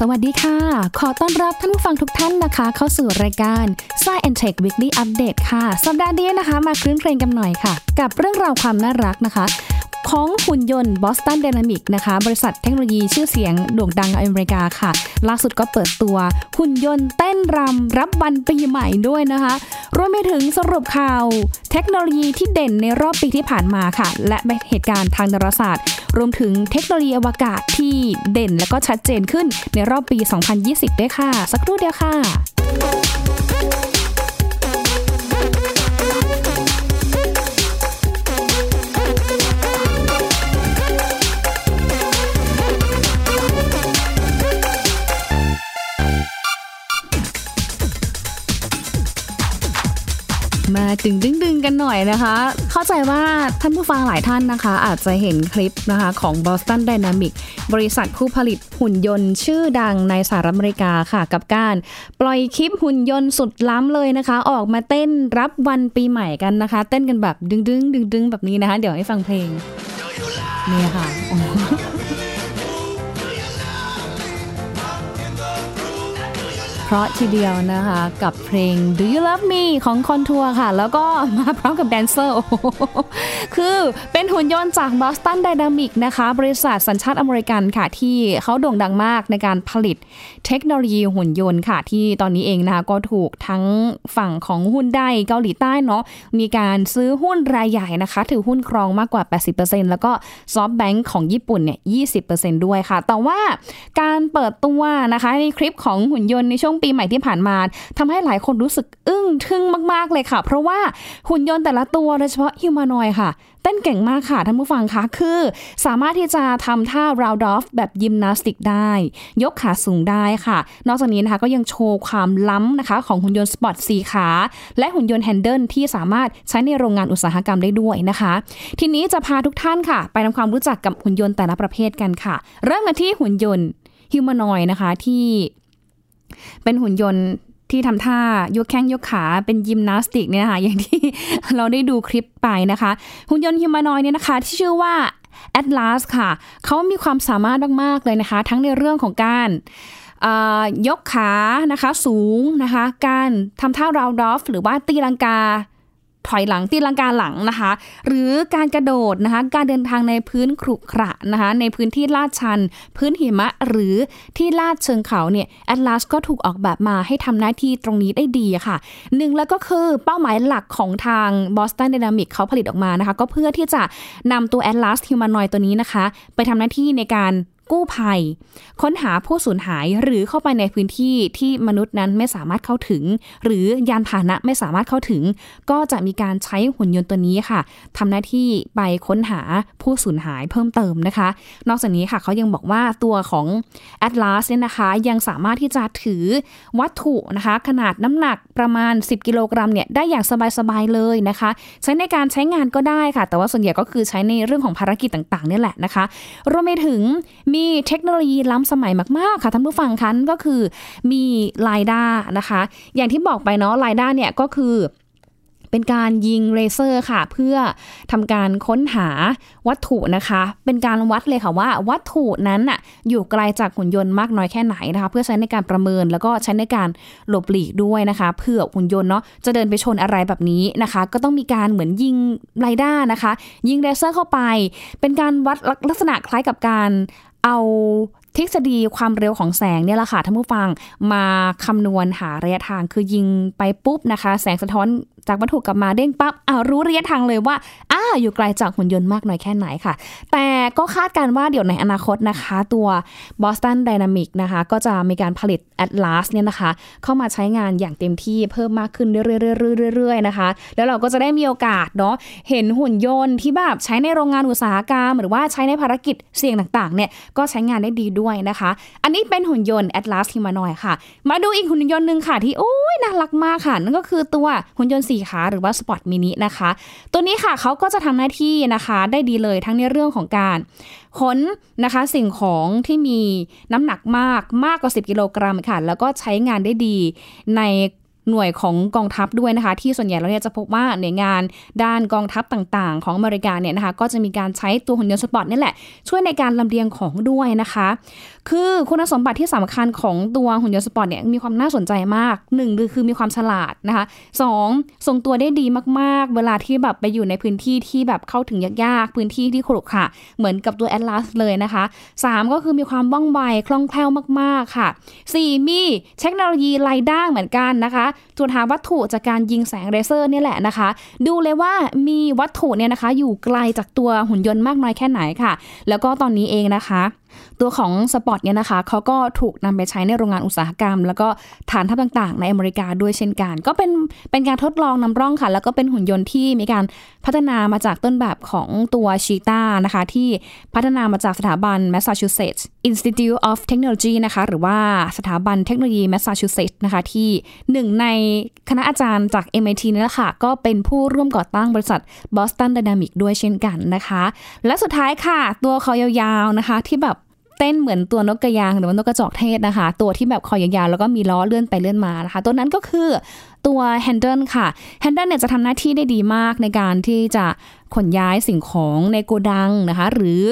สวัสดีค่ะ ขอต้อนรับท่านผู้ฟังทุกท่านนะคะ เข้าสู่รายการ Science Tech Weekly Update ค่ะ สัปดาห์นี้นะคะ มาคลื่นเพลงกันหน่อยค่ะ กับเรื่องราวความน่ารักนะคะ ของหุ่นยนต์ Boston Dynamic นะคะ บริษัทเทคโนโลยีชื่อเสียงโด่งดังอเมริกาค่ะ ล่าสุดก็เปิดตัวหุ่นยนต์เต้นรำรับวันปีใหม่ด้วยนะคะ รวมไปถึงสรุปข่าว เทคโนโลยีที่เด่นในรอบปีที่ผ่านมาค่ะ และเหตุการณ์ทางดาราศาสตร์ รวมถึงเทคโนโลยีอวกาศที่เด่นและก็ชัดเจนขึ้นในรอบปี 2020 ด้วยค่ะ สักครู่เดียวค่ะ มาดึงดึงดึงกันหน่อยนะคะ เข้าใจว่าท่านผู้ฟังหลายท่านนะคะ อาจจะเห็นคลิปนะคะของ Boston Dynamic บริษัทผู้ผลิตหุ่นยนต์ชื่อดังในสหรัฐอเมริกาค่ะ กับการปล่อยคลิปหุ่นยนต์สุดล้ำเลยนะคะ ออกมาเต้นรับวันปีใหม่กันนะคะ เต้นกันแบบดึงดึงดึงดึงแบบนี้นะคะ เดี๋ยวให้ฟังเพลงนี่ค่ะ เพราะทีเดียวนะคะ กับเพลง Do You Love Me ของคอนทัวร์ค่ะ แล้วก็มาพร้อมกับ dancer คือเป็นหุ่นยนต์จาก Boston Dynamic นะคะ บริษัทสัญชาติอเมริกันค่ะ ที่เขาโด่งดังมากในการผลิต เทคโนโลยีหุ่นยนต์ค่ะ ที่ตอนนี้เองนะคะก็ถูกทั้งฝั่งของหุ้นได้เกาหลีใต้เนาะมีการซื้อหุ้นรายใหญ่นะคะ ถือหุ้นครองมากกว่า 80%แล้วก็ SoftBank ของญี่ปุ่นเนี่ย 20%ด้วยค่ะ แต่ว่าการเปิดตัวนะคะในคลิปของหุ่นยนต์ในช่วงปีใหม่ที่ผ่านมาทำให้หลายคนรู้สึกอึ้งทึ่งมาก ๆ เลยค่ะ เพราะว่าหุ่นยนต์แต่ละตัวโดยเฉพาะ humanoid ค่ะ เต้นเก่งมากค่ะท่านผู้ฟังคะคือสามารถที่จะทำท่า round-off แบบยิมนาสติกได้ ยกขาสูงได้ค่ะ นอกจากนี้นะคะก็ยังโชว์ความล้ำนะคะ ของหุ่นยนต์ Spot สี่ขา และหุ่นยนต์ Handle ที่สามารถใช้ในโรงงานอุตสาหกรรมได้ด้วยนะคะ ทีนี้จะพาทุกท่านค่ะ ไปทำความรู้จักกับหุ่นยนต์แต่ละประเภทกันค่ะ เริ่มกันที่หุ่นยนต์ฮิวแมนอยนะคะที่เป็นหุ่นยนต์ ที่ทำท่ายกแข้งยกขาเป็นยิมนาสติกเนี่ยนะคะอย่างที่เราได้ดูคลิปไปนะคะหุ่นยนต์ฮิมานอยเนี่ยนะคะ ที่ชื่อว่า Atlas ค่ะ เขามีความสามารถมาก ๆ เลยนะคะ ทั้งในเรื่องของการยกขานะคะสูงนะคะ การทำท่าราวดอฟหรือว่าตีลังกา ถอยหลังตีลังกาหลังนะคะ หรือการกระโดดนะคะ การเดินทางในพื้นขรุขระนะคะ ในพื้นที่ลาดชัน พื้นหิมะหรือที่ลาดเชิงเขาเนี่ยแอตลาสก็ถูกออกแบบมาให้ทำหน้าที่ตรงนี้ได้ดีค่ะหนึ่งแล้วก็คือเป้าหมายหลักของทาง Boston Dynamics เขาผลิตออกมานะคะ ก็เพื่อที่จะนำตัว Atlas Humanoid ตัวนี้นะคะ ไปทำหน้าที่ในการ กู้ภัย ค้นหาผู้สูญหายหรือเข้าไปในพื้นที่ที่มนุษย์นั้นไม่สามารถเข้าถึง หรือยานพาหนะไม่สามารถเข้าถึง ก็จะมีการใช้หุ่นยนต์ตัวนี้ค่ะทำหน้าที่ไปค้นหาผู้สูญหายเพิ่มเติมนะคะ นอกจากนี้ค่ะเขายังบอกว่าตัวของ Atlas เนี่ยนะคะ ยังสามารถที่จะถือวัตถุนะคะ ขนาดน้ำหนักประมาณ 10 กิโลกรัมเนี่ยได้อย่างสบายๆเลยนะคะ ใช้ในการใช้งานก็ได้ค่ะ แต่ว่าส่วนใหญ่ก็คือใช้ในเรื่องของภารกิจต่างๆนี่แหละนะคะรวมไปถึงมีเทคโนโลยีล้ำสมัยมาก ๆ ค่ะท่านผู้ฟังคะก็คือมีไลด้านะคะ อย่างที่บอกไปเนาะไลด้าเนี่ยก็คือเป็นการยิงเลเซอร์ค่ะ เพื่อทำการค้นหาวัตถุนะคะ เป็นการวัดเลยค่ะว่า วัตถุนั้นน่ะอยู่ไกลจากหุ่นยนต์มากน้อยแค่ไหนนะคะ เพื่อใช้ในการประเมินแล้วก็ใช้ในการหลบหลีกด้วยนะคะเพื่อหุ่นยนต์เนาะจะเดินไปชนอะไรแบบนี้นะคะ ก็ต้องมีการเหมือนยิงไรด้านะคะ ยิงเลเซอร์เข้าไป เป็นการวัดลักษณะคล้ายกับการ เอาทฤษฎีความเร็วของแสงเนี่ยแหละค่ะท่านผู้ฟังมาคำนวณหาระยะทางคือยิงไปปุ๊บนะคะ แสงสะท้อน จากวัตถุกลับมาเด้งปั๊บอ่ารู้ระยะทางเลยว่าอ้าอยู่ไกลจากหุ่นยนต์มากน้อยแค่ไหนค่ะ แต่ก็คาดการว่าเดี๋ยวในอนาคตนะคะ ตัว Boston Dynamic นะคะ ก็จะมีการผลิต Atlas เนี่ยนะคะ เข้ามาใช้งานอย่างเต็มที่เพิ่มมากขึ้นเรื่อยๆๆๆนะคะ แล้วเราก็จะได้มีโอกาสเนาะเห็นหุ่นยนต์ที่แบบใช้ในโรงงานอุตสาหกรรม หรือว่าใช้ในภารกิจเสี่ยงต่างๆเนี่ยก็ใช้งานได้ดีด้วยนะคะ อันนี้เป็นหุ่นยนต์ Atlas Humanoid ค่ะ มาดูอีกหุ่นยนต์หนึ่งค่ะที่โอ้ยน่ารักมากค่ะนั่นก็คือตัวหุ่นยนต์สีขาหรือว่า Spot Mini นะคะ ตัวนี้ค่ะเขาก็จะทำหน้าที่นะคะได้ดีเลยทั้งในเรื่องของการขนนะคะสิ่งของที่มีน้ำหนักมากมากกว่า 10 กิโลกรัมค่ะ แล้วก็ใช้งานได้ดีใน หน่วยของกองทัพด้วยนะคะ ที่ส่วนใหญ่เราเนี่ยจะพบว่าหน่วยงานด้านกองทัพต่างๆ ของอเมริกาเนี่ยนะคะ ก็จะมีการใช้ตัวหุ่นยนต์สปอร์ตนี่แหละ ช่วยในการลำเลียงของด้วยนะคะ คือคุณสมบัติที่สำคัญของตัวหุ่นยนต์ Spot เนี่ยมีความน่าสนใจมากหนึ่งคือมีความฉลาดนะคะสองทรงตัวได้ดีมากๆ เวลาที่แบบไปอยู่ในพื้นที่ที่แบบเข้าถึงยากๆพื้นที่ที่ขรุขระเหมือนกับตัว Atlas เลยนะคะสามก็คือมีความว่องไวคล่องแคล่วมากๆค่ะสี่มีเทคโนโลยี LiDAR เหมือนกันนะคะตรวจหาวัตถุจากการยิงแสงเลเซอร์นี่แหละนะคะ ดูเลยว่ามีวัตถุเนี่ยนะคะ อยู่ไกลจากตัวหุ่นยนต์มากน้อยแค่ไหนค่ะ แล้วก็ตอนนี้เองนะคะ ตัวของสปอตเนี่ยนะคะเขาก็ถูกนำไปใช้ในโรงงานอุตสาหกรรม แล้วก็ฐานทัพต่างๆ ในอเมริกาด้วยเช่นกัน ก็เป็นเป็นการทดลองนำร่องค่ะ แล้วก็เป็นหุ่นยนต์ที่มีการพัฒนามาจากต้นแบบของตัวชีตานะคะ ที่พัฒนามาจากสถาบัน Massachusetts Institute of Technology นะคะ หรือว่าสถาบันเทคโนโลยี Massachusetts นะคะ ที่หนึ่งในคณะอาจารย์จาก MIT นี่แหละค่ะ ก็เป็นผู้ร่วมก่อตั้งบริษัท Boston Dynamics ด้วยเช่นกันนะคะ และสุดท้ายค่ะ ตัวคอยาวๆนะคะ ที่แบบ เต้นเหมือนตัวนกกระยางหรือว่านกกระจอกเทศนะคะ ตัวที่แบบคอยยาวๆแล้วก็มีล้อเลื่อนไปเลื่อนมานะคะ ตัวนั้นก็คือ ตัวแฮนเดิลค่ะแฮนเดิลเนี่ยจะทำหน้าที่ได้ดีมากในการที่จะขนย้ายสิ่งของในโกดังนะคะ หรือ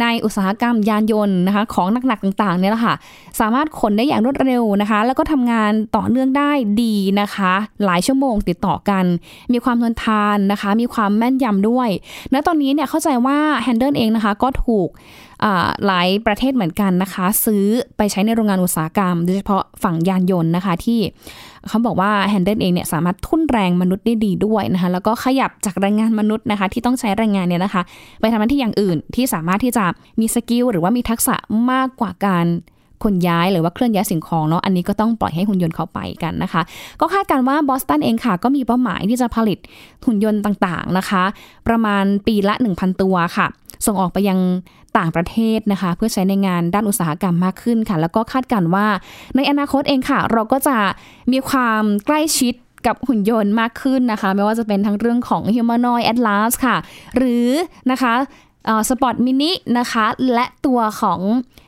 ในอุตสาหกรรมยานยนต์นะคะ ของหนักๆต่างๆเนี่ยแหละค่ะ สามารถขนได้อย่างรวดเร็วนะคะ แล้วก็ทำงานต่อเนื่องได้ดีนะคะ หลายชั่วโมงติดต่อกัน มีความทนทานนะคะ มีความแม่นยำด้วยณตอนนี้เนี่ยเข้าใจว่าแฮนเดิลเองนะคะก็ถูกหลายประเทศเหมือนกันนะคะ ซื้อไปใช้ในโรงงานอุตสาหกรรม โดยเฉพาะฝั่งยานยนต์นะคะที่เขาบอกว่าแฮนเดิลเองเนี่ยสามารถทุ่นแรงมนุษย์ได้ดีด้วยนะคะ แล้วก็ขยับจากแรงงานมนุษย์นะคะ ที่ต้องใช้แรงงานเนี่ยนะคะ ไปทำหน้าที่อย่างอื่นที่สามารถที่จะมีสกิลหรือว่ามีทักษะมากกว่าการขนย้ายหรือว่าเคลื่อนย้ายสิ่งของเนาะอันนี้ก็ต้องปล่อยให้หุ่นยนต์เขาไปกันนะคะ ก็คาดการว่าบอสตันเองค่ะ ก็มีเป้าหมายที่จะผลิตหุ่นยนต์ต่างๆนะคะ ประมาณปีละ 1,000 ตัวค่ะ ส่งออกไปยังต่างประเทศนะคะ เพื่อใช้ในงานด้านอุตสาหกรรมมากขึ้นค่ะ แล้วก็คาดการว่า ในอนาคตเองค่ะ เราก็จะมีความใกล้ชิดกับหุ่นยนต์มากขึ้นนะคะ ไม่ว่าจะเป็นทั้งเรื่องของ Humanoid Atlas ค่ะ หรือนะคะ Spot Mini นะคะ และตัวของ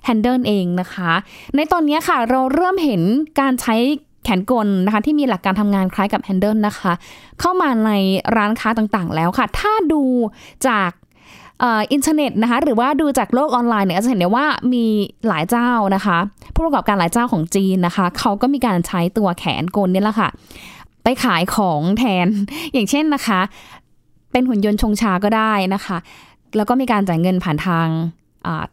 Handle เองนะคะ ในตอนนี้ค่ะ เราเริ่มเห็นการใช้แขนกลนะคะ ที่มีหลักการทำงานคล้ายกับ Handle นะคะ เข้ามาในร้านค้าต่างๆ แล้วค่ะ ถ้าดูจาก อินเทอร์เน็ตนะคะหรือว่าดูจากโลกออนไลน์เนี่ยจะเห็นได้ว่ามีหลายเจ้านะคะ ผู้ประกอบการหลายเจ้าของจีนนะคะเขาก็มีการใช้ตัวแขนกลนี่แหละค่ะ ไปขายของแทนอย่างเช่นนะคะ เป็นหุ่นยนต์ชงชาก็ได้นะคะ แล้วก็มีการจ่ายเงินผ่านทาง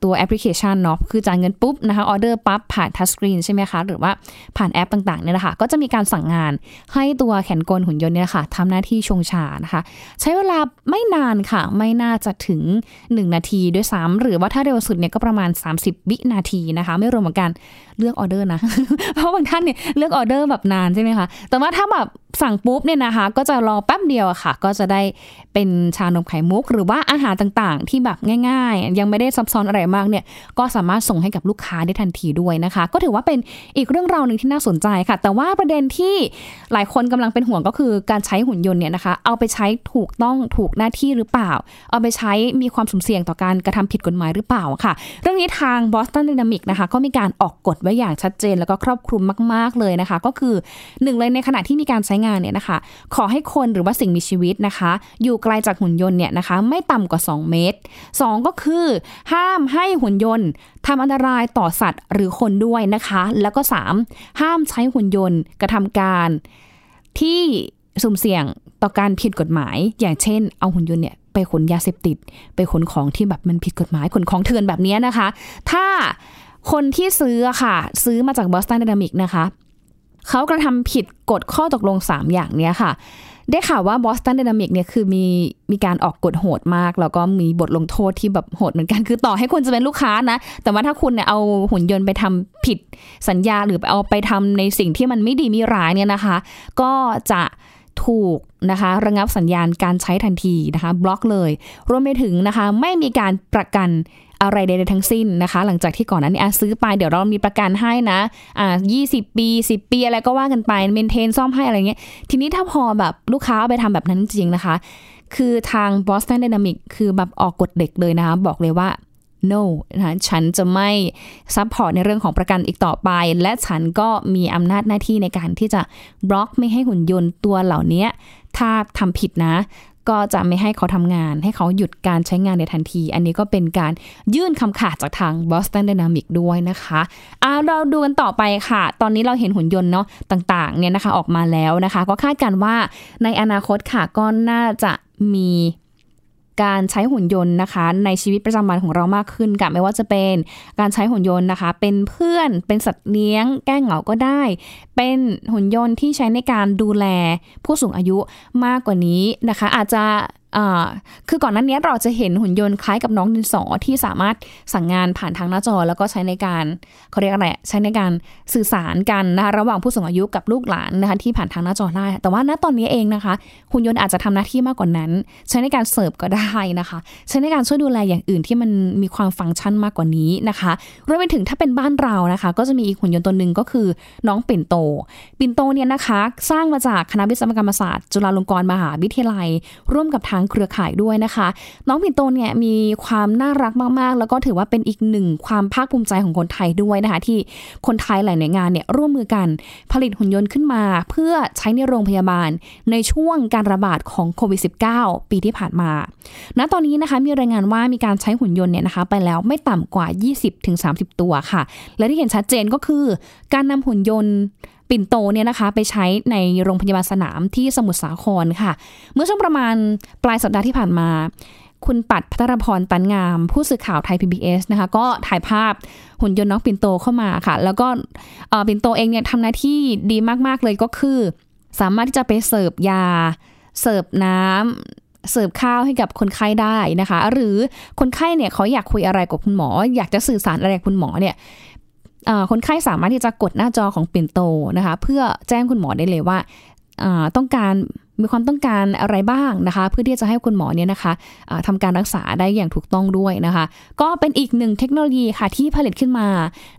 ตัวแอปพลิเคชันเนาะคือจ่ายเงินปุ๊บนะคะออเดอร์ปั๊บผ่าน touch screen ใช่ไหมคะ หรือว่าผ่านแอปต่างๆเนี่ยนะคะก็จะมีการสั่งงานให้ตัวแขนกลหุ่นยนต์เนี่ยค่ะทำหน้าที่ชงชานะคะ ใช้เวลาไม่นานค่ะ ไม่น่าจะถึง 1 นาทีด้วยซ้ำหรือว่าถ้าเร็วสุดเนี่ยก็ประมาณ 30 วินาทีนะคะ ไม่รวมกับการเลือกออเดอร์นะ เพราะบางท่านเนี่ยเลือกออเดอร์แบบนานใช่ไหมคะแต่ว่าถ้าแบบสั่งปุ๊บเนี่ยนะคะ ก็จะรอแป๊บเดียวค่ะ ก็จะได้เป็นชานมไข่มุก หรือว่าอาหารต่างๆ ที่แบบง่าย ๆ ยังไม่ได้ซับซ้อนอะไรมากเนี่ยก็สามารถส่งให้กับลูกค้าได้ทันทีด้วยนะคะ ก็ถือว่าเป็นอีกเรื่องราวหนึ่งที่น่าสนใจค่ะ แต่ว่าประเด็นที่หลายคนกำลังเป็นห่วงก็คือการใช้หุ่นยนต์เนี่ยนะคะเอาไปใช้ถูกต้องถูกหน้าที่หรือเปล่า เอาไปใช้มีความสุ่มเสี่ยงต่อการกระทำผิดกฎหมายหรือเปล่าค่ะ เรื่องนี้ทาง Boston Dynamics นะคะก็มีการออกกฎไว้อย่างชัดเจน แล้วก็ครอบคลุมมาก ๆเลยนะคะ ก็คือหนึ่งเลยในขณะที่มีการใช้งานเนี่ยนะคะ ขอให้คนหรือว่าสิ่งมีชีวิตนะคะ อยู่ไกลจากหุ่นยนต์เนี่ยนะคะ ไม่ต่ำกว่า 2 เมตร 2 ก็คือห้ามามให้หุ่นยนต์ทำอันตรายต่อสัตว์หรือคนด้วยนะคะ แล้วก็ 3 ห้ามใช้หุ่นยนต์กระทำการ ที่สุ่มเสี่ยงต่อการผิดกฎหมาย อย่างเช่น เอาหุ่นยนต์เนี่ยไปขนยาเสพติด ไปขนของที่แบบมันผิดกฎหมายขนของเถื่อนแบบนี้นะคะ ถ้าคนที่ซื้อค่ะ ซื้อมาจากบอสตันด y นามิกนะคะ เขากระทำผิดกฎข้อตกลง 3 อย่างเนี้ยค่ะ ได้ข่าวว่าบอสตันด y นามิกเนี่ยคือมีมีการออกกฎโหดมาก แล้วก็มีบทลงโทษที่แบบโหดเหมือนกัน คือต่อให้คุณจะเป็นลูกค้านะ แต่ว่าถ้าคุณเนี่ยเอาหุ่นยนต์ไปทำผิดสัญญาหรือเอาไปทำในสิ่งที่มันไม่ดีมีร้ายเนี่ยนะคะ ก็จะถูกนะคะ ระงับสัญญาณการใช้ทันทีนะคะ บล็อกเลย รวมไปถึงนะคะ ไม่มีการประกัน อะไรใดๆทั้งสิ้นนะคะ หลังจากที่ก่อนนั้นนี่ซื้อไปเดี๋ยวเรามีประกันให้นะอ่า20ปี10ปีอะไรก็ว่ากันไป maintain ซ่อมให้อะไรเงี้ยทีนี้ถ้าพอแบบลูกค้าไปทำแบบนั้นจริงนะคะ คือทาง Boston Dynamic คือแบบออกกฎเหล็กเลยนะคะบอกเลยว่า no นะฉันจะไม่ support ในเรื่องของประกันอีกต่อไป และฉันก็มีอำนาจหน้าที่ในการที่จะบล็อกไม่ให้หุ่นยนต์ตัวเหล่านี้ถ้าทำผิดนะ ก็จะไม่ให้เขาทำงาน ให้เขาหยุดการใช้งานในทันที อันนี้ก็เป็นการยื่นคำขาดจากทาง Boston Dynamics ด้วยนะคะอาเราดูกันต่อไปค่ะ ตอนนี้เราเห็นหุ่นยนต์เนาะต่างๆเนี่ยนะคะออกมาแล้วนะคะ ก็คาดการว่าในอนาคตค่ะก็น่าจะมี การใช้หุ่นยนต์นะคะ ในชีวิตประจำวันของเรามากขึ้นกับไม่ว่าจะเป็นการใช้หุ่นยนต์นะคะ เป็นเพื่อนเป็นสัตว์เลี้ยง แก้เหงาก็ได้ เป็นหุ่นยนต์ที่ใช้ในการดูแลผู้สูงอายุมากกว่านี้นะคะ อาจจะ คือก่อนหน้านี้เราจะเห็นหุ่นยนต์คล้ายกับน้องดินสอที่สามารถสั่งงานผ่านทางหน้าจอ แล้วก็ใช้ในการเขาเรียกอะไรใช้ในการสื่อสารกันนะคะระหว่างผู้สูงอายุกับลูกหลานนะคะที่ผ่านทางหน้าจอได้ แต่ว่าณตอนนี้เองนะคะ หุ่นยนต์อาจจะทำหน้าที่มากกว่านั้น ใช้ในการเสิร์ฟก็ได้นะคะ ใช้ในการช่วยดูแลอย่างอื่นที่มันมีความฟังก์ชันมากกว่านี้นะคะรวมไปถึงถ้าเป็นบ้านเรานะคะ ก็จะมีอีกหุ่นยนต์ตัวหนึ่งก็คือน้องปิ่นโต ปิ่นโตเนี่ยนะคะ สร้างมาจากคณะวิศวกรรมศาสตร์ จุฬาลงกรณ์มหาวิทยาลัย ร่วมกับทางเครือข่ายด้วยนะคะ น้องปิ่นโตเนี่ยมีความน่ารักมากๆ แล้วก็ถือว่าเป็นอีกหนึ่งความภาคภูมิใจของคนไทยด้วยนะคะ ที่คนไทยหลายหน่วยงานเนี่ยร่วมมือกันผลิตหุ่นยนต์ขึ้นมา เพื่อใช้ในโรงพยาบาลในช่วงการระบาดของโควิด -19 ปีที่ผ่านมา ณ ตอนนี้นะคะมีรายงานว่ามีการใช้หุ่นยนต์เนี่ยนะคะไปแล้วไม่ต่ำกว่า 20-30 ตัวค่ะ และที่เห็นชัดเจนก็คือ การนำหุ่นยนต์ ปิ่นโตเนี่ยนะคะไปใช้ในโรงพยาบาลสนามที่สมุทรสาครค่ะ เมื่อช่วงประมาณปลายสัปดาห์ที่ผ่านมา คุณปัดพัทรพรตันงาม ผู้สื่อข่าวไทย PBS นะคะ ก็ถ่ายภาพหุ่นยนต์น้องปิ่นโตเข้ามาค่ะ แล้วก็ปิ่นโตเองเนี่ยทำหน้าที่ดีมาก ๆ เลยก็คือ สามารถที่จะไปเสิร์ฟยา เสิร์ฟน้ำเสิร์ฟข้าวให้กับคนไข้ได้นะคะ หรือคนไข้เนี่ยเขาอยากคุยอะไรกับคุณหมอ อยากจะสื่อสารอะไรกับคุณหมอเนี่ย คนไข้สามารถที่จะกดหน้าจอของปิ่นโตนะคะ เพื่อแจ้งคุณหมอได้เลยว่าต้องการมีความต้องการอะไรบ้างนะคะ เพื่อที่จะให้คุณหมอเนี่ยนะคะะทำการรักษาได้อย่างถูกต้องด้วยนะคะ ก็เป็นอีกหนึ่งเทคโนโลยีค่ะที่ผลิตขึ้นมา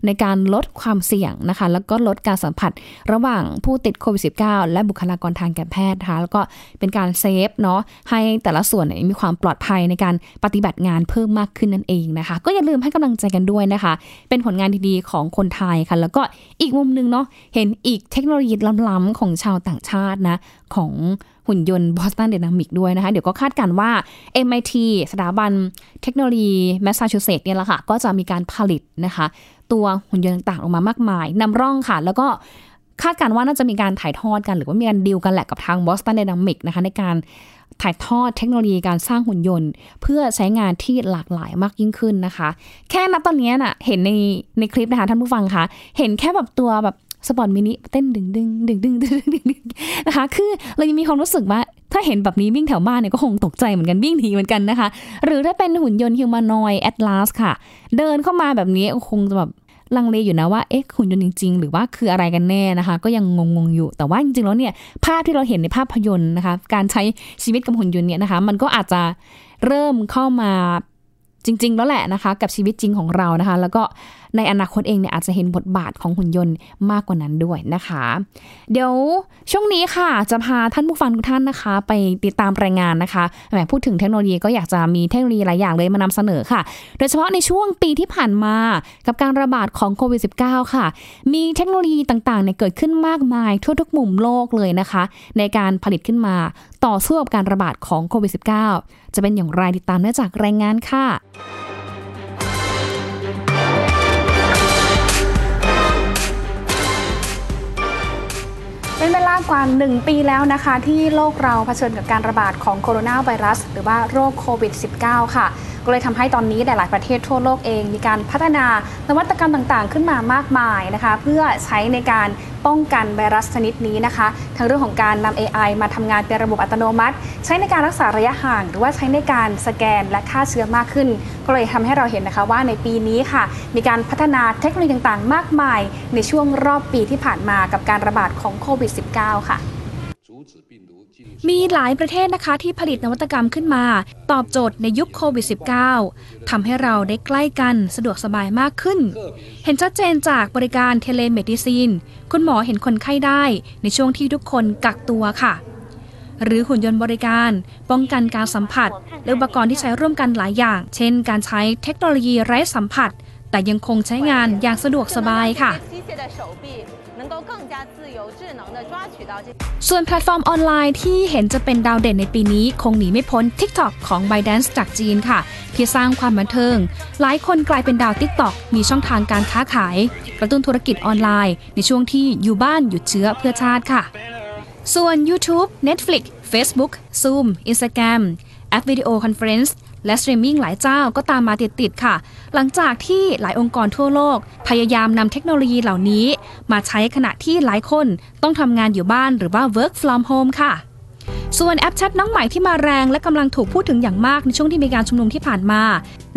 ในการลดความเสี่ยงนะคะ แล้วก็ลดการสัมผัสระหว่างผู้ติดโควิด -19 และบุคลากรทางการแพทย์นะคะแล้วก็เป็นการเซฟเนาะให้แต่ละส่วนมีความปลอดภัยในการปฏิบัติงานเพิ่มมากขึ้นนั่นเองนะคะ ก็อย่าลืมให้กำลังใจกันด้วยนะคะ เป็นผลงานดีๆของคนไทยค่ะ แล้วก็อีกมุมนึงเนาะเห็นอีกเทคโนโลยีล้ำๆของชาวต่างชาตินะของ หุ่นยนต์ Boston Dynamics ด้วยนะคะ เดี๋ยวก็คาดการว่า MIT สถาบันเทคโนโลยีแมสซาชูเซตส์เนี่ยแหละค่ะ ก็จะมีการผลิตนะคะ ตัวหุ่นยนต์ต่างๆ ออกมามากมายนำร่องค่ะ แล้วก็คาดการว่าน่าจะมีการถ่ายทอดกันหรือว่ามีการดีลกันแหละกับทาง Boston Dynamics นะคะในการถ่ายทอดเทคโนโลยีการสร้างหุ่นยนต์ เพื่อใช้งานที่หลากหลายมากยิ่งขึ้นนะคะ แค่นับตอนนี้น่ะเห็นในในคลิปนะคะท่านผู้ฟังคะเห็นแค่แบบตัวแบบ SpotMini เต้นดึงดึงดึงดึงดึงดึงนะคะคือเรายังมีความรู้สึกว่า ถ้าเห็นแบบนี้วิ่งแถวบ้านเนี่ยก็คงตกใจเหมือนกันวิ่งหนีเหมือนกันนะคะ หรือถ้าเป็นหุ่นยนต์ฮิวแมนอยแอตลาสค่ะ เดินเข้ามาแบบนี้คงจะแบบลังเลอยู่นะว่าเอ๊ะหุ่นยนต์จริง ๆ หรือว่าคืออะไรกันแน่นะคะ ก็ยังงงๆอยู่ แต่ว่าจริงๆแล้วเนี่ยภาพที่เราเห็นในภาพยนตร์นะคะ การใช้ชีวิตกับหุ่นยนต์เนี่ยนะคะ มันก็อาจจะเริ่มเข้ามาจริง ๆ แล้วแหละนะคะ กับชีวิตจริงของเรานะคะ แล้วก็ ในอนาคตเองเนี่ยอาจจะเห็นบทบาทของหุ่นยนต์มากกว่านั้นด้วยนะคะ เดี๋ยวช่วงนี้ค่ะจะพาท่านผู้ฟังทุกท่านนะคะ ไปติดตามรายงานนะคะแหมพูดถึงเทคโนโลยีก็อยากจะมีเทคโนโลยีหลายอย่างเลยมานำเสนอค่ะ โดยเฉพาะในช่วงปีที่ผ่านมากับการระบาดของโควิด -19 ค่ะ มีเทคโนโลยีต่างๆเนี่ยเกิดขึ้นมากมายทั่วทุกมุมโลกเลยนะคะ ในการผลิตขึ้นมาต่อสู้กับการระบาดของโควิด -19 จะเป็นอย่างไรติดตามได้จากรายงานค่ะ กว่า 1 ปีแล้วนะคะ ที่โลกเราเผชิญกับการระบาดของโคโรนาไวรัส หรือว่าโรคโควิด -19 ค่ะ ก็เลยทำให้ตอนนี้หลาย ๆ ประเทศทั่วโลกเอง มีการพัฒนานวัตกรรมต่างๆ ขึ้นมามากมายนะคะ เพื่อใช้ในการ ป้องกันไวรัสชนิดนี้นะคะ ทั้งเรื่องของการนำ AI มาทำงานเป็นระบบอัตโนมัติ ใช้ในการรักษาระยะห่าง หรือว่าใช้ในการสแกนและฆ่าเชื้อมากขึ้น ก็เลยทำให้เราเห็นนะคะว่าในปีนี้ค่ะ มีการพัฒนาเทคโนโลยีต่างๆ มากมาย ในช่วงรอบปีที่ผ่านมากับการระบาดของโควิด -19 ค่ะ มีหลายประเทศนะคะที่ผลิตนวัตกรรมขึ้นมา ตอบโจทย์ในยุคโควิด -19 ทำให้เราได้ใกล้กันสะดวกสบายมากขึ้น เห็นชัดเจนจากบริการ telemedicine คุณหมอเห็นคนไข้ได้ในช่วงที่ทุกคนกักตัวค่ะ หรือหุ่นยนต์บริการ ป้องกันการสัมผัสและอุปกรณ์ที่ใช้ร่วมกันหลายอย่าง เช่น การใช้เทคโนโลยีไร้สัมผัส แต่ยังคงใช้งานอย่างสะดวกสบายค่ะ ส่วนแพลตฟอร์มออนไลน์ที่เห็นจะเป็นดาวเด่นในปีนี้คงหนีไม่พ้น TikTok ของ ByteDance จากจีนค่ะ ที่สร้างความบันเทิง หลายคนกลายเป็นดาว TikTok มีช่องทางการค้าขาย กระตุ้นธุรกิจออนไลน์ ในช่วงที่อยู่บ้านหยุดเชื้อเพื่อชาติค่ะ ส่วน YouTube Netflix Facebook Zoom Instagram แอป video conference และสตรีมมิ่งหลายเจ้าก็ตามมาติดๆค่ะ หลังจากที่หลายองค์กรทั่วโลก พยายามนำเทคโนโลยีเหล่านี้ มาใช้ขณะที่หลายคนต้องทำงานอยู่บ้านหรือว่า work from home ค่ะ ส่วนแอปแชทน้องใหม่ที่มาแรงและกำลังถูกพูดถึงอย่างมากในช่วงที่มีการชุมนุมที่ผ่านมา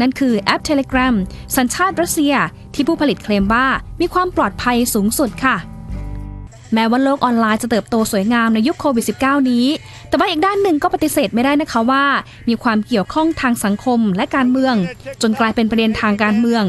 นั่นคือแอป Telegram สัญชาติรัสเซีย ที่ผู้ผลิตเคลมว่ามีความปลอดภัยสูงสุดค่ะ แม้ว่าโลกออนไลน์จะเติบโตสวยงามในยุคโควิด -19 นี้ แต่ว่าอีกด้านหนึ่งก็ปฏิเสธไม่ได้นะคะว่า มีความเกี่ยวข้องทางสังคมและการเมือง จนกลายเป็นประเด็นทางการเมือง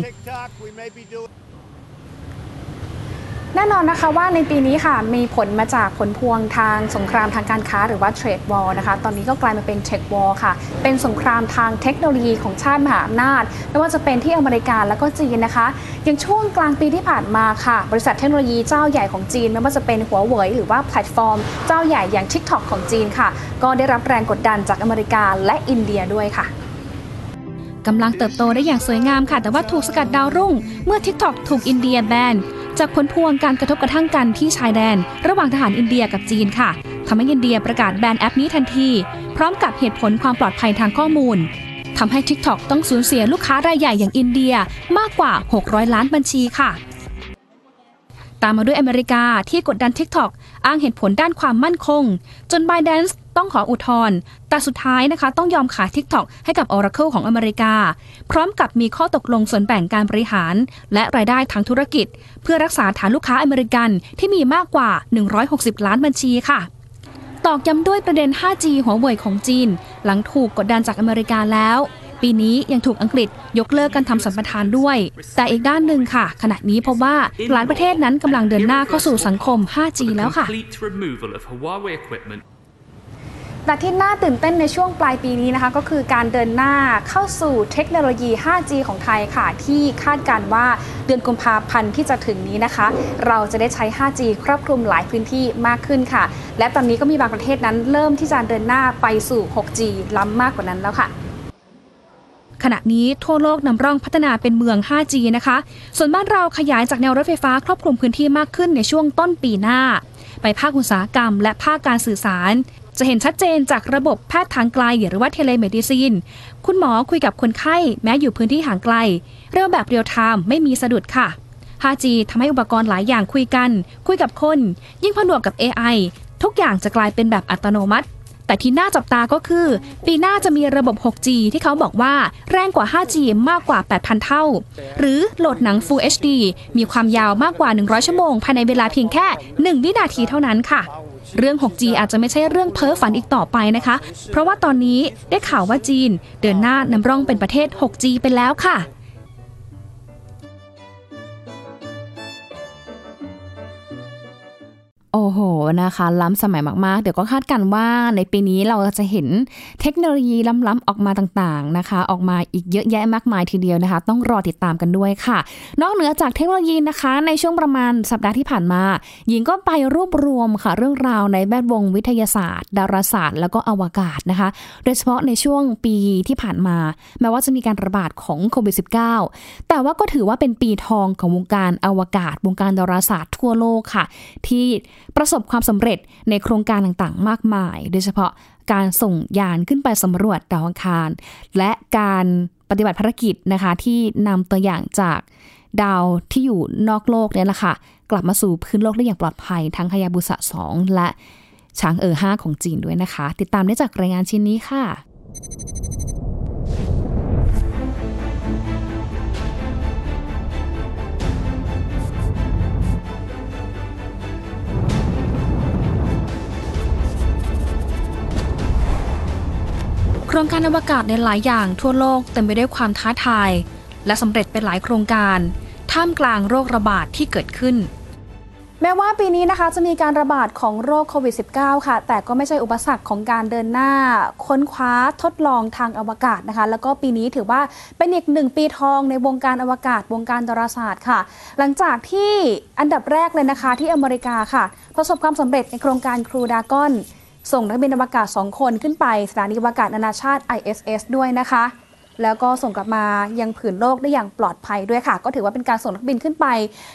แน่นอนนะคะว่าในปีนี้ค่ะมีผลมาจากผลพวงทางสงครามทางการค้าหรือว่า trade war นะคะ ตอนนี้ก็กลายมาเป็น tech war ค่ะ เป็นสงครามทางเทคโนโลยีของชาติมหาอำนาจ ไม่ว่าจะเป็นที่อเมริกาแล้วก็จีนนะคะ อย่างช่วงกลางปีที่ผ่านมาค่ะ บริษัทเทคโนโลยีเจ้าใหญ่ของจีน ไม่ว่าจะเป็นหัวเว่ยหรือว่าแพลตฟอร์ม เจ้าใหญ่อย่าง TikTok ของจีนค่ะ ก็ได้รับแรงกดดันจากอเมริกาและอินเดียด้วยค่ะกำลังเติบโตได้อย่างสวยงามค่ะ แต่ว่าถูกสกัดดาวรุ่ง เมื่อ TikTok ถูกอินเดียแบน จากผลพวงการกระทบกระทั่งกันที่ชายแดน ระหว่างทหารอินเดียกับจีนค่ะทำให้อินเดียประกาศแบนแอปนี้ทันที พร้อมกับเหตุผลความปลอดภัยทางข้อมูลทำให้ TikTok ต้องสูญเสียลูกค้ารายใหญ่อย่างอินเดียมากกว่า 600 ล้านบัญชีค่ะ ตามมาด้วยอเมริกาที่กดดัน TikTok อ้างเหตุผลด้านความมั่นคง จน ByteDance ต้องขออุทธรณ์แต่สุดท้ายนะคะ ต้องยอมขาย TikTok ให้กับ Oracle ของอเมริกา พร้อมกับมีข้อตกลงส่วนแบ่งการบริหาร และรายได้ทางธุรกิจ เพื่อรักษาฐานลูกค้าอเมริกันที่มีมากกว่า 160 ล้านบัญชีค่ะตอกย้ำด้วยประเด็น 5G หัวเว่ยของจีน หลังถูกกดดันจากอเมริกาแล้ว ปีนี้ยังถูกอังกฤษยกเลิกการทำสัมปทานด้วย แต่อีกด้านหนึ่งค่ะ ขณะนี้พบว่าหลายประเทศนั้นกำลังเดินหน้าเข้าสู่สังคม 5G แล้วค่ะ complete removal of Huawei equipment แต่ที่น่าตื่นเต้นในช่วงปลายปีนี้นะคะ ก็คือการเดินหน้าเข้าสู่เทคโนโลยี 5G ของไทยค่ะ ที่คาดการณ์ว่าเดือนกุมภาพันธ์ที่จะถึงนี้นะคะ เราจะได้ใช้ 5G ครอบคลุมหลายพื้นที่มากขึ้นค่ะ และตอนนี้ก็มีบางประเทศนั้นเริ่มที่จะเดินหน้าไปสู่ 6G ล้ำมากกว่านั้นแล้วค่ะ ขณะนี้ทั่วโลกนำร่องพัฒนาเป็นเมือง 5G นะคะ ส่วนบ้านเราขยายจากแนวรถไฟฟ้าครอบคลุมพื้นที่มากขึ้นในช่วงต้นปีหน้า ไปภาคอุตสาหกรรม และภาคการสื่อสาร จะเห็นชัดเจนจากระบบแพทย์ทางไกลหรือว่า telemedicine คุณหมอคุยกับคนไข้แม้อยู่พื้นที่ห่างไกล เร็วแบบ real-time ไม่มีสะดุดค่ะ 5G ทำให้อุปกรณ์หลายอย่างคุยกัน คุยกับคน ยิ่งผนวกกับ AI ทุกอย่างจะกลายเป็นแบบอัตโนมัติ แต่ที่น่าจับตาก็คือ ปีหน้าจะมีระบบ 6G ที่เขาบอกว่าแรงกว่า 5G มากกว่า 8,000 เท่า หรือโหลดหนัง Full HD มีความยาวมากกว่า 100 ชั่วโมง ภายในเวลาเพียงแค่ 1 วินาทีเท่านั้นค่ะเรื่อง 6G อาจจะไม่ใช่เรื่องเพ้อฝันอีกต่อไปนะคะ เพราะว่าตอนนี้ได้ข่าวว่าจีน เดินหน้านำร่องเป็นประเทศ 6G ไปแล้วค่ะ โอ้โหนะคะ ล้ำสมัยมากๆ เดี๋ยวก็คาดกันว่าในปีนี้เราจะเห็นเทคโนโลยีล้ำๆออกมาต่างๆนะคะ ออกมาอีกเยอะแยะมากมายทีเดียวนะคะ ต้องรอติดตามกันด้วยค่ะ นอกเหนือจากเทคโนโลยีนะคะ ในช่วงประมาณสัปดาห์ที่ผ่านมา หญิงก็ไปรวบรวมค่ะ เรื่องราวในแวดวงวิทยาศาสตร์ ดาราศาสตร์ แล้วก็อวกาศนะคะ โดยเฉพาะในช่วงปีที่ผ่านมา แม้ว่าจะมีการระบาดของโควิด -19 แต่ว่าก็ถือว่าเป็นปีทองของวงการอวกาศ วงการดาราศาสตร์ทั่วโลกค่ะ ที่ประสบความสำเร็จในโครงการต่างๆ มากมาย โดยเฉพาะการส่งยานขึ้นไปสำรวจดาวอังคาร และการปฏิบัติภารกิจนะคะที่นำตัวอย่างจากดาวที่อยู่นอกโลกเนี่ยแหละค่ะ กลับมาสู่พื้นโลกได้อย่างปลอดภัย ทั้งฮายาบุสะ 2 และช้างเออ5ของจีนด้วยนะคะ ติดตามได้จากรายงานชิ้นนี้ค่ะ โครงการอวกาศในหลายอย่างทั่วโลกเต็มไปด้วยความท้าทาย และสำเร็จเป็นหลายโครงการ ท่ามกลางโรคระบาดที่เกิดขึ้น แม้ว่าปีนี้นะคะจะมีการระบาดของโรคโควิด -19 ค่ะ แต่ก็ไม่ใช่อุปสรรคของการเดินหน้า ค้นคว้าทดลองทางอวกาศนะคะ แล้วก็ปีนี้ถือว่าเป็นอีกหนึ่งปีทองในวงการอวกาศ วงการดาราศาสตร์ค่ะ หลังจากที่อันดับแรกเลยนะคะที่อเมริกาค่ะ ประสบความสำเร็จในโครงการครูดากอน ส่งนักบินอวกาศ 2 คนขึ้นไปสถานีอวกาศนานาชาติ ISS ด้วยนะคะ แล้วก็ส่งกลับมายังผืนโลกได้อย่างปลอดภัยด้วยค่ะ ก็ถือว่าเป็นการส่งนักบินขึ้นไป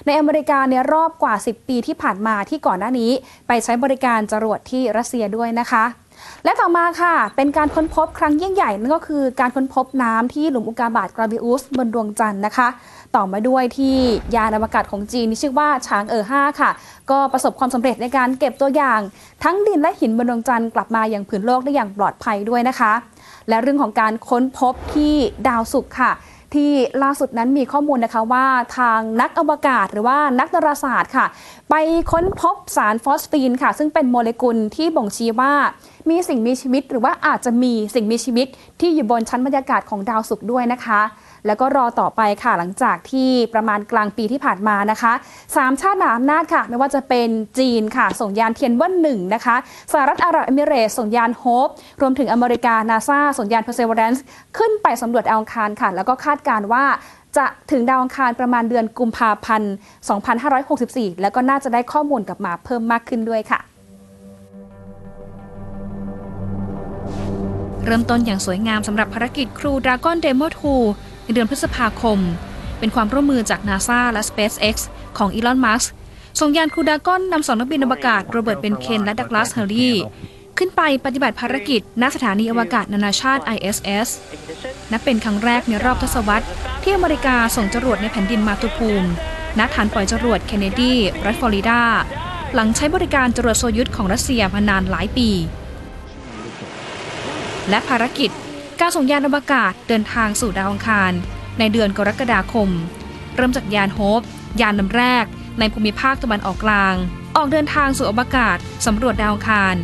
ในอเมริกาในรอบกว่า 10 ปีที่ผ่านมาที่ก่อนหน้านี้ ไปใช้บริการจรวดที่รัสเซียด้วยนะคะ และต่อมาค่ะ เป็นการค้นพบครั้งยิ่งใหญ่นั่นก็คือการค้นพบน้ำที่หลุมอุกกาบาตกราบิอุสบนดวงจันทร์นะคะ ต่อมาด้วยที่ยานอวกาศของจีนที่ชื่อว่าช้างเอ๋อ5ค่ะ ก็ประสบความสำเร็จในการเก็บตัวอย่าง ทั้งดินและหินบนดวงจันทร์กลับมาอย่างผืนโลกได้อย่างปลอดภัยด้วยนะคะ และเรื่องของการค้นพบที่ดาวศุกร์ค่ะที่ล่าสุดนั้นมีข้อมูลนะคะว่าทางนักอวกาศหรือว่านักดาราศาสตร์ค่ะ ไปค้นพบสารฟอสฟีนค่ะ ซึ่งเป็นโมเลกุลที่บ่งชี้ว่า มีสิ่งมีชีวิต หรือว่าอาจจะมีสิ่งมีชีวิตที่อยู่บนชั้นบรรยากาศของดาวศุกร์ด้วยนะคะ แล้วก็รอต่อไปค่ะหลังจากที่ประมาณกลางปีที่ผ่านมานะคะสามชาติมหาอำนาจค่ะไม่ว่าจะเป็นจีนค่ะ ส่งยานเทียนเวิ่นหนึ่งนะคะสหรัฐอาหรับเอมิเรตส่งยาน Hope รวมถึงอเมริกานาซาส่งยาน Perseverance ขึ้นไปสำรวจดาวอังคารค่ะ แล้วก็คาดการว่าจะถึงดาวอังคารประมาณเดือนกุมภาพันธ์ 2564 แล้วก็น่าจะได้ข้อมูลกลับมาเพิ่มมากขึ้นด้วยค่ะ เริ่มต้นอย่างสวยงามสำหรับภารกิจ Crew Dragon Demo Twoในเดือนพฤษภาคม เป็นความร่วมมือจาก NASA และ SpaceX ของอีลอนมัสก์ส่งยาน Crew Dragon นำสองนักบินอวกาศโรเบิร์ตเบนเคนและดักลาสเฮอร์ลีย์ขึ้นไปปฏิบัติภารกิจณสถานีอวกาศนานาชาติ ISS นับเป็นครั้งแรกในรอบทศวรรษ ที่อเมริกาส่งจรวดในแผ่นดินมาตุภูมิ ณ ฐานปล่อยจรวดเคนเนดี รัฐฟลอริดา หลังใช้บริการจรวดโซยุทของรัสเซียมานานหลายปี และภารกิจ การส่งยานอวกาศเดินทางสู่ดาวอังคาร ในเดือนกรกฎาคม เริ่มจากยานโฮปยานลำแรก ในภูมิภาคตะวันออกกลาง ออกเดินทางสู่อวกาศสำรวจดาวอังคาร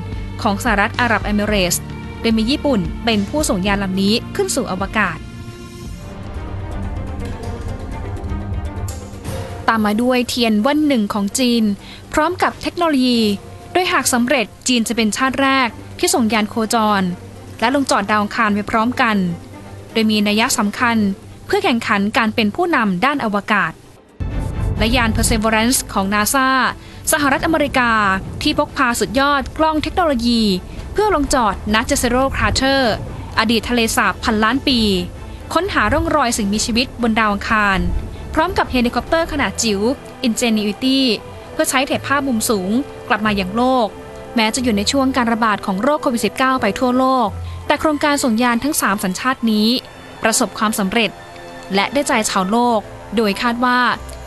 ของสหรัฐอาหรับเอมิเรตส์โดยมีญี่ปุ่นเป็นผู้ส่งยานลำนี้ขึ้นสู่อวกาศ ตามมาด้วยเทียนวันหนึ่งของจีน พร้อมกับเทคโนโลยี โดยหากสำเร็จจีนจะเป็นชาติแรกที่ส่งยานโคจร และลงจอดดาวอังคารไปพร้อมกัน โดยมีนัยสำคัญเพื่อแข่งขันการเป็นผู้นำด้านอวกาศ และยาน Perseverance ของ NASA สหรัฐอเมริกาที่พกพาสุดยอดกล้องเทคโนโลยี เพื่อลงจอดณ Jezero Crater อดีตทะเลสาบพันล้านปี ค้นหาร่องรอยสิ่งมีชีวิตบนดาวอังคาร พร้อมกับเฮลิคอปเตอร์ขนาดจิ๋ว Ingenuity เพื่อใช้ถ่ายภาพมุมสูงกลับมาอย่างโลก แม้จะอยู่ในช่วงการระบาดของโรคโควิด -19 ไปทั่วโลก แต่โครงการส่งยานทั้ง 3 สัญชาตินี้ ประสบความสำเร็จ และได้ใจชาวโลก โดยคาดว่า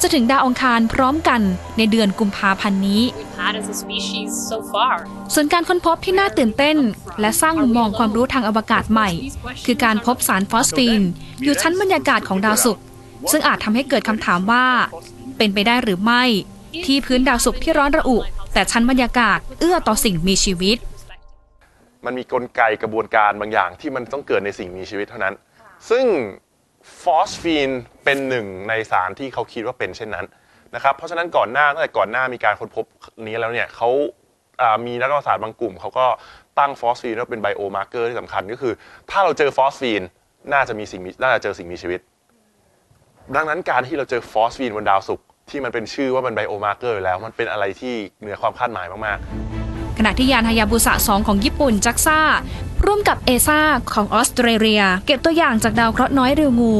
จะถึงดาวองคารพร้อมกันในเดือนกุมภาพันธ์นี้ ส่วนการค้นพบที่น่าตื่นเต้น และสร้างมุมมองความรู้ทางอวกาศใหม่ คือการพบสารฟอสฟีน อยู่ชั้นบรรยากาศของดาวศุกร์ซึ่งอาจทำให้เกิดคำถามว่า เป็นไปได้หรือไม่ ที่พื้นดาวศุกร์ที่ร้อนระอุ แต่ชั้นบรรยากาศเอื้อต่อสิ่งมีชีวิต มันมีกลไกกระบวนการบางอย่างที่มันต้องเกิดในสิ่งมีชีวิตเท่านั้น ซึ่งฟอสฟีนเป็นหนึ่งในสารที่เขาคิดว่าเป็นเช่นนั้นนะครับ เพราะฉะนั้นก่อนหน้าตั้งแต่ก่อนหน้ามีการค้นพบนี้แล้วเนี่ยเขามีนักวิทยาศาสตร์บางกลุ่มเขาก็ตั้งฟอสฟีนว่าเป็น biomarker ที่สำคัญก็คือ ถ้าเราเจอฟอสฟีนน่าจะมีสิ่งน่าจะเจอสิ่งมีชีวิต ดังนั้นการที่เราเจอฟอสฟีนบนดาวศุกร์ ที่มันเป็นชื่อว่ามัน biomarker แล้วมันเป็นอะไรที่เหนือความคาดหมายมากๆ ขณะที่ยานฮายาบุสะ 2 ของญี่ปุ่น JAXA ร่วมกับ ASA ของออสเตรเลีย เก็บตัวอย่างจากดาวเคราะห์น้อยริวกู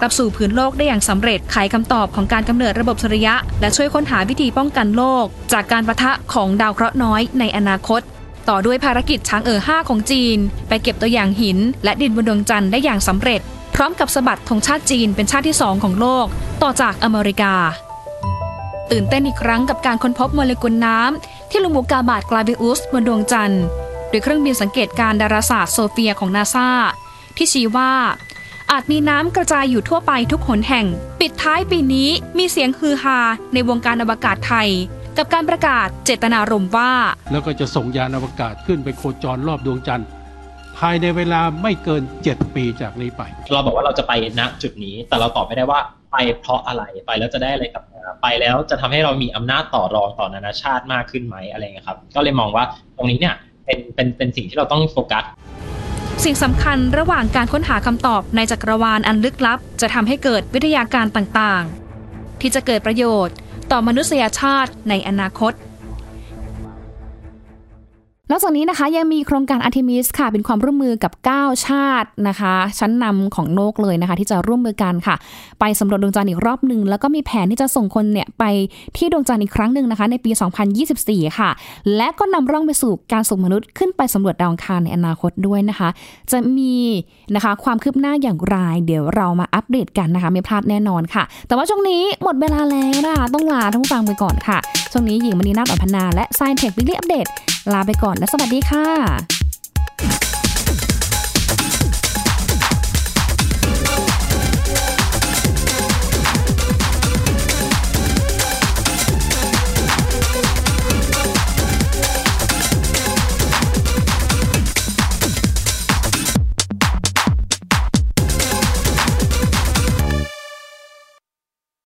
กลับสู่พื้นโลกได้อย่างสำเร็จไขคำตอบของการกำเนิดระบบสุริยะ และช่วยค้นหาวิธีป้องกันโลก จากการประทะของดาวเคราะห์น้อยในอนาคต ต่อด้วยภารกิจช้างเอ๋อ5ของจีน ไปเก็บตัวอย่างหิน และดินบนดวงจันทร์ได้อย่างสำเร็จ พร้อมกับสะบัดธงชาติจีนเป็นชาติที่สองของโลก ต่อจากอเมริกา ตื่นเต้นอีกครั้งกับการค้นพบโมเลกุลน้ำ ที่ลุมุกาบาตกลาเบอุสบนดวงจันทร์โดยเครื่องบินสังเกตการดาราศาสตร์โซเฟียของนาซาที่ชี้ว่า อาจมีน้ำกระจายอยู่ทั่วไปทุกหนแห่ง ปิดท้ายปีนี้มีเสียงฮือฮาในวงการอวกาศไทย กับการประกาศเจตนารมณ์ว่า แล้วก็จะส่งยานอวกาศขึ้นไปโคจรรอบดวงจันทร์ภายในเวลาไม่เกิน 7 ปีจากนี้ไป เราบอกว่าเราจะไปณจุดนี้ แต่เราตอบไม่ได้ว่า ไปเพราะอะไรไปแล้วจะได้อะไรกลับมาไปแล้วจะทำให้เรามีอำนาจต่อรองต่อนานาชาติมากขึ้นไหมอะไรเงี้ยครับ ก็เลยมองว่าตรงนี้เนี่ยเป็นเป็นเป็นสิ่งที่เราต้องโฟกัสสิ่งสำคัญระหว่างการค้นหาคำตอบในจักรวาลอันลึกลับ จะทำให้เกิดวิทยาการต่างๆ ที่จะเกิดประโยชน์ต่อมนุษยชาติในอนาคต นอกจากนี้นะคะยังมีโครงการอาร์ทิมิสค่ะ เป็นความร่วมมือกับ 9 ชาตินะคะ ชั้นนำของโลกเลยนะคะ ที่จะร่วมมือกันค่ะ ไปสำรวจดวงจันทร์อีกรอบหนึ่งแล้วก็มีแผนที่จะส่งคนเนี่ยไปที่ดวงจันทร์อีกครั้งหนึ่งนะคะ ในปี 2024 ค่ะ และก็นำร่องไปสู่การส่งมนุษย์ขึ้นไปสำรวจดาวอังคารในอนาคตด้วยนะคะ จะมีนะคะความคืบหน้าอย่างไรเดี๋ยวเรามาอัปเดตกันนะคะ ไม่พลาดแน่นอนค่ะ แต่ว่าช่วงนี้หมดเวลาแล้วนะคะต้องลาท่านผู้ฟังไปก่อนค่ะ ช่วงนี้หญิงมณีนาฏอ่อนพนาและไซน์เทควิกฤตอัปเดตลาไปก่อนและสวัสดีค่ะ